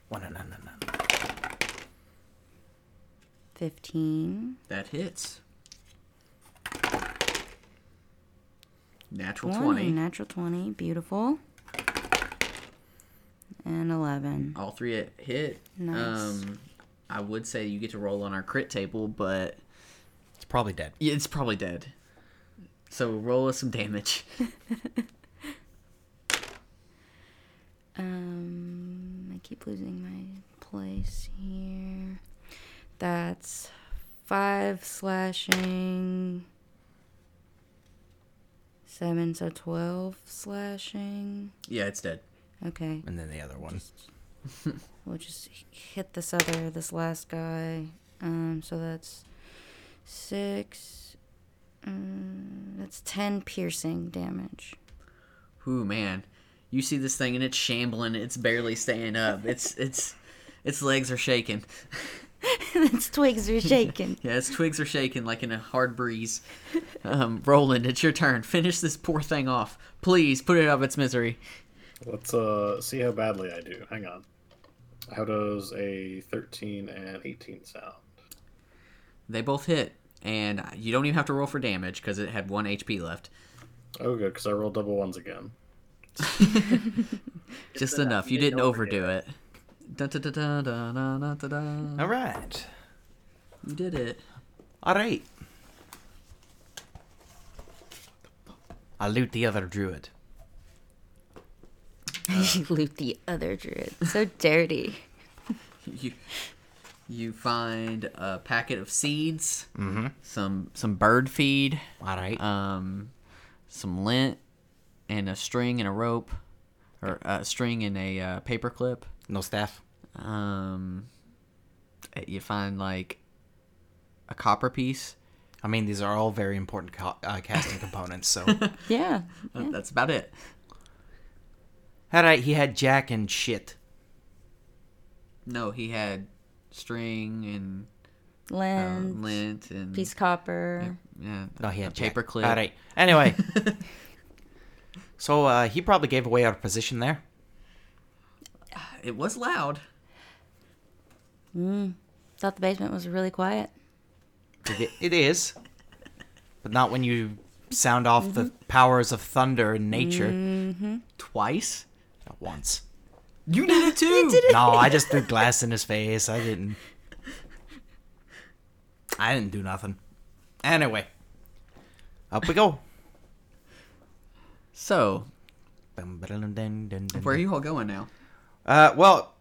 One, no, no, no, no. 15. That hits. Natural 20. 20. Natural 20. Beautiful. And 11. All three hit- hit. Nice. Um, I would say you get to roll on our crit table, but It's probably dead. yeah, it's probably dead. So roll us some damage. *laughs* Um, I keep losing my place here. That's five slashing, seven, so twelve slashing. yeah, it's dead. Okay, And then the other one. *laughs* we'll just hit this other, this last guy. Um, so that's six. Um, that's ten piercing damage. Ooh man, you see this thing and it's shambling. It's barely staying up. It's *laughs* it's its legs are shaking. *laughs* its twigs are shaking. Yeah, its twigs are shaking like in a hard breeze. Um, Roland, it's your turn. Finish this poor thing off, please. Put it out of its misery. Let's uh see how badly I do. Hang on. How does a 13 and 18 sound? They both hit, and you don't even have to roll for damage because it had one HP left. Oh, good, because I rolled double ones again. *laughs* Just enough. You didn't overdo it. All right. You did it. All right. I loot the other druid. *laughs* you loot the other druid. So dirty. *laughs* You you find a packet of seeds, Mm-hmm. some some bird feed, All right. um, some lint, and a string and a rope, or a string and a uh, paper clip. no staff. Um, you find like a copper piece I mean, these are all very important ca- uh, casting components. So, *laughs* Yeah. Uh, That's about it. All right, he had Jack and shit. No, he had string and uh, lint and piece of copper. yeah, No, he a had Jack. paperclip. All right. Anyway, *laughs* so uh, he probably gave away our position there. It was loud. Thought the basement was really quiet. It, it is, but not when you sound off the powers of thunder in nature Twice. At once. You did it too. *laughs* No, I just threw glass in his face. I didn't. I didn't do nothing. Anyway, up we go. So, where are you all going now? Uh, well,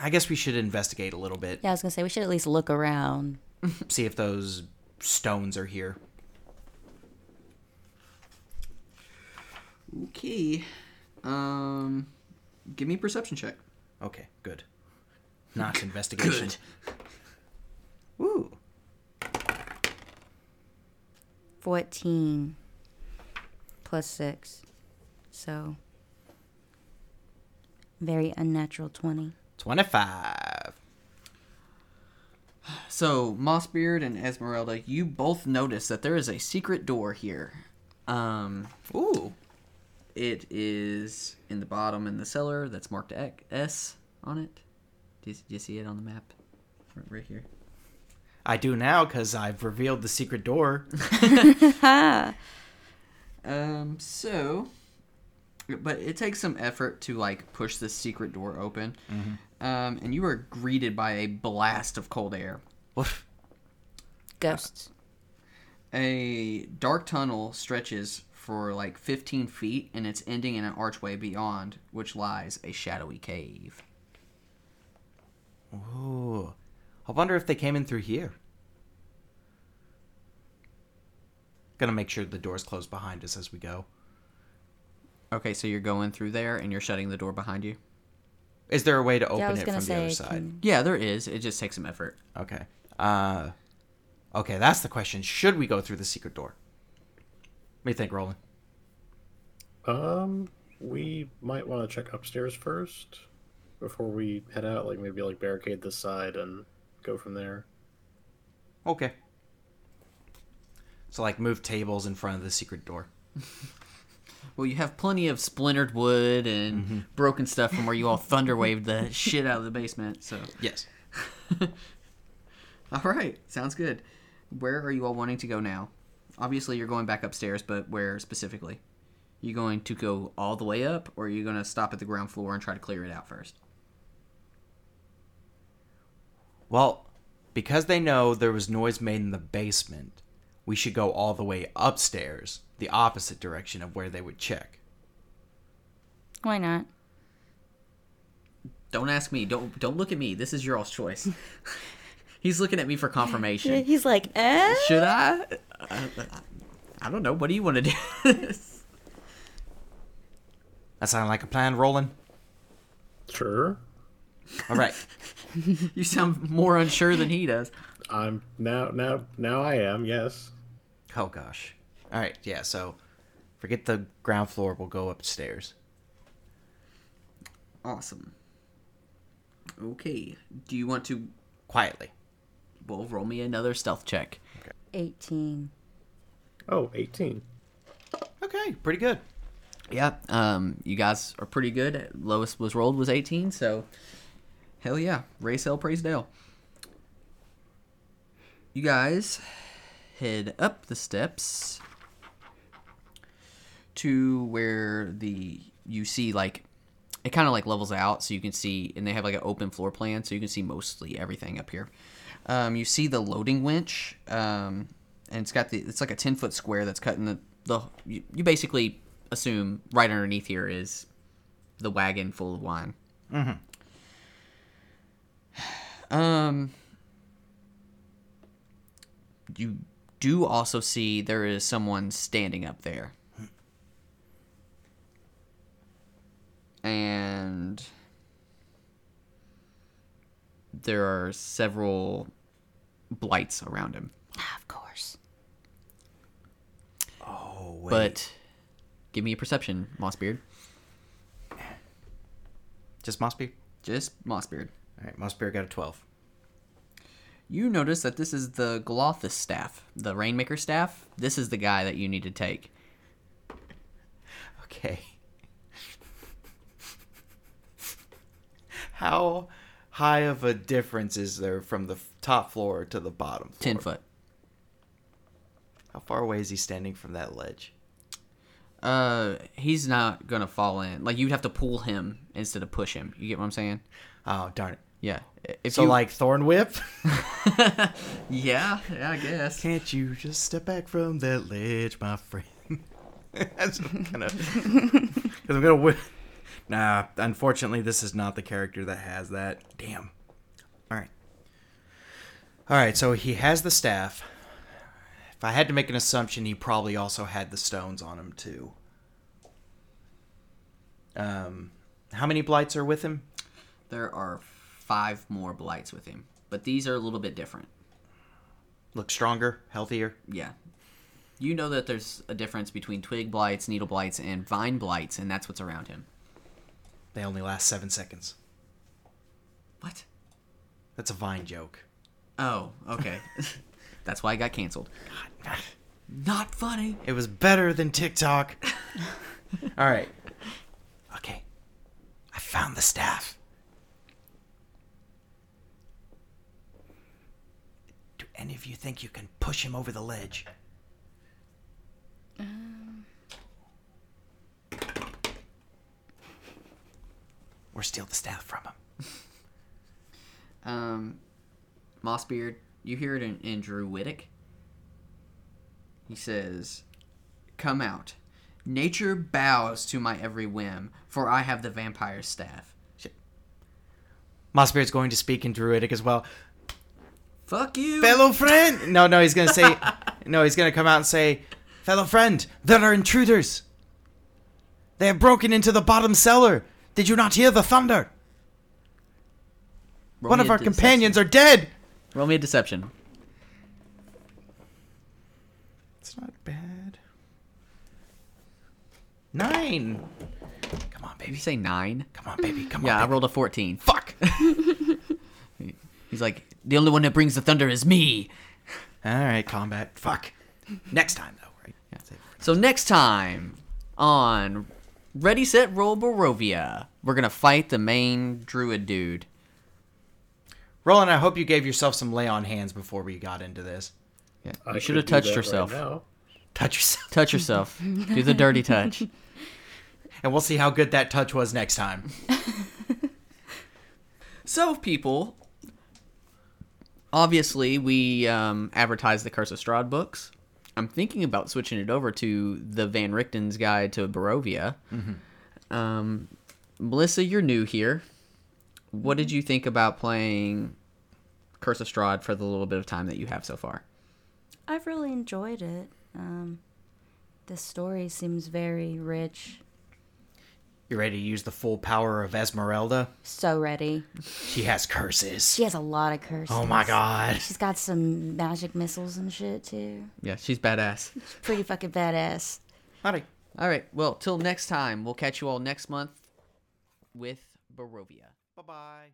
I guess we should investigate a little bit. Yeah, I was gonna say we should at least look around. *laughs* See if those stones are here. Okay. Um, give me a perception check. Okay, good. Not *laughs* investigation. Woo. Fourteen plus six, so very unnatural twenty. 25. So, Mossbeard and Esmeralda, you both notice that there is a secret door here. Um, Ooh. It is in the bottom in the cellar that's marked X- S on it. Do you, do you see it on the map? Right, right here. I do now because I've revealed the secret door. *laughs* *laughs* Um, so, but it takes some effort to like push this secret door open. Um, and you are greeted by a blast of cold air. Woof. Ghosts. A dark tunnel stretches for like 15 feet and it's ending in an archway beyond which lies a shadowy cave. Ooh. I wonder if they came in through here. Gonna make sure the door's closed behind us as we go. Okay, so you're going through there and you're shutting the door behind you? Is there a way to open yeah, it from the other side? can- Yeah, there is. It just takes some effort. Okay. Uh, okay, that's the question. Should we go through the secret door? What do you think, Roland? Um, we might want to check upstairs first before we head out. Like maybe like barricade this side and go from there. Okay. So, like, move tables in front of the secret door. *laughs* Well, you have plenty of splintered wood and broken stuff from where you all thunder waved the *laughs* shit out of the basement. So, Yes. *laughs* all right, sounds good. Where are you all wanting to go now? Obviously, you're going back upstairs, but where specifically? You going to go all the way up, or are you going to stop at the ground floor and try to clear it out first? Well, because they know there was noise made in the basement, we should go all the way upstairs, the opposite direction of where they would check. Why not? Don't ask me. Don't don't look at me. This is your all's choice. *laughs* He's looking at me for confirmation. *laughs* He's like, eh? Should I? I, I don't know. What do you want to do? *laughs* That sound like a plan, Roland? Sure. All right. *laughs* you sound more unsure than he does. I'm now now now I am yes. oh, gosh. All right, yeah, so forget the ground floor. We'll go upstairs. Awesome. Okay. Do you want to? Quietly. Well, roll me another stealth check. Eighteen. Oh, 18. Okay, pretty good. Yeah. Um. You guys are pretty good. Lowest was rolled was 18. So, hell yeah. Race hell, praise Dale. You guys head up the steps to where the you see like it kind of like levels out so you can see and they have like an open floor plan so you can see mostly everything up here um, you see the loading winch um, and it's got the it's like a 10 foot square that's cut in the the you, you basically assume right underneath here is the wagon full of wine. *sighs* Um you do also see there is someone standing up there. And there are several blights around him. Ah, of course. Oh wait. But give me a perception, Mossbeard. just Mossbeard. Just Mossbeard. All right, Mossbeard got a twelve. You notice that this is the Gulthias staff, the Rainmaker staff. This is the guy that you need to take. Okay. *laughs* How high of a difference is there from the top floor to the bottom floor? Ten foot. How far away is he standing from that ledge? Uh, he's not gonna fall in. Like you'd have to pull him instead of push him. You get what I'm saying? Oh darn it! Yeah. If So you, like Thorn Whip? *laughs* *laughs* yeah, yeah, I guess. Can't you just step back from that ledge, my friend? *laughs* That's kind of because I'm gonna win. Nah, unfortunately, this is not the character that has that. Damn. All right. All right. So he has the staff. If I had to make an assumption, he probably also had the stones on him too. Um, how many blights are with him? There are five more blights with him, but these are a little bit different. Look stronger, healthier. Yeah. You know that there's a difference between twig blights, needle blights, and vine blights, and that's what's around him. They only last seven seconds. What? That's a vine joke. Oh, okay. *laughs* that's why I got canceled. God. Not funny. It was better than TikTok. *laughs* All right. Okay. I found the staff. Do any of you think you can push him over the ledge? Um, Or steal the staff from him? Um, Mossbeard, you hear it in, in Druidic. He says, Come out. Nature bows to my every whim, for I have the vampire's staff. Mossbeard's going to speak in Druidic as well. Fuck you! Fellow friend! *laughs* No, no, he's gonna say. no, he's gonna come out and say, Fellow friend, there are intruders. They have broken into the bottom cellar. Did you not hear the thunder? Roll One of our deception. companions are dead. Roll me a deception. It's not bad. Nine. Come on, Did you baby. say nine? Come on, baby. Come Yeah, on. Yeah, I rolled a 14. Fuck. *laughs* He's like, The only one that brings the thunder is me. All right, combat. Fuck. Next time, though, right? Yeah. So next time on Ready Set Roll Barovia, we're gonna fight the main druid dude. Roland, I hope you gave yourself some lay on hands before we got into this. Yeah, I you should have touched that right yourself. Touch yourself. *laughs* Touch yourself. Do the dirty touch. *laughs* And we'll see how good that touch was next time. *laughs* So, people, obviously, we um, advertise the Curse of Strahd books. I'm thinking about switching it over to the Van Richten's Guide to Barovia. Um, Melissa, you're new here. What did you think about playing Curse of Strahd for the little bit of time that you have so far? I've really enjoyed it. Um, the story seems very rich. You ready to use the full power of Esmeralda? So ready. She has curses. She has a lot of curses. Oh my god. She's got some magic missiles and shit too. Yeah, she's badass. Pretty fucking badass. Alright. All right, well, till next time, we'll catch you all next month with Barovia. Bye bye.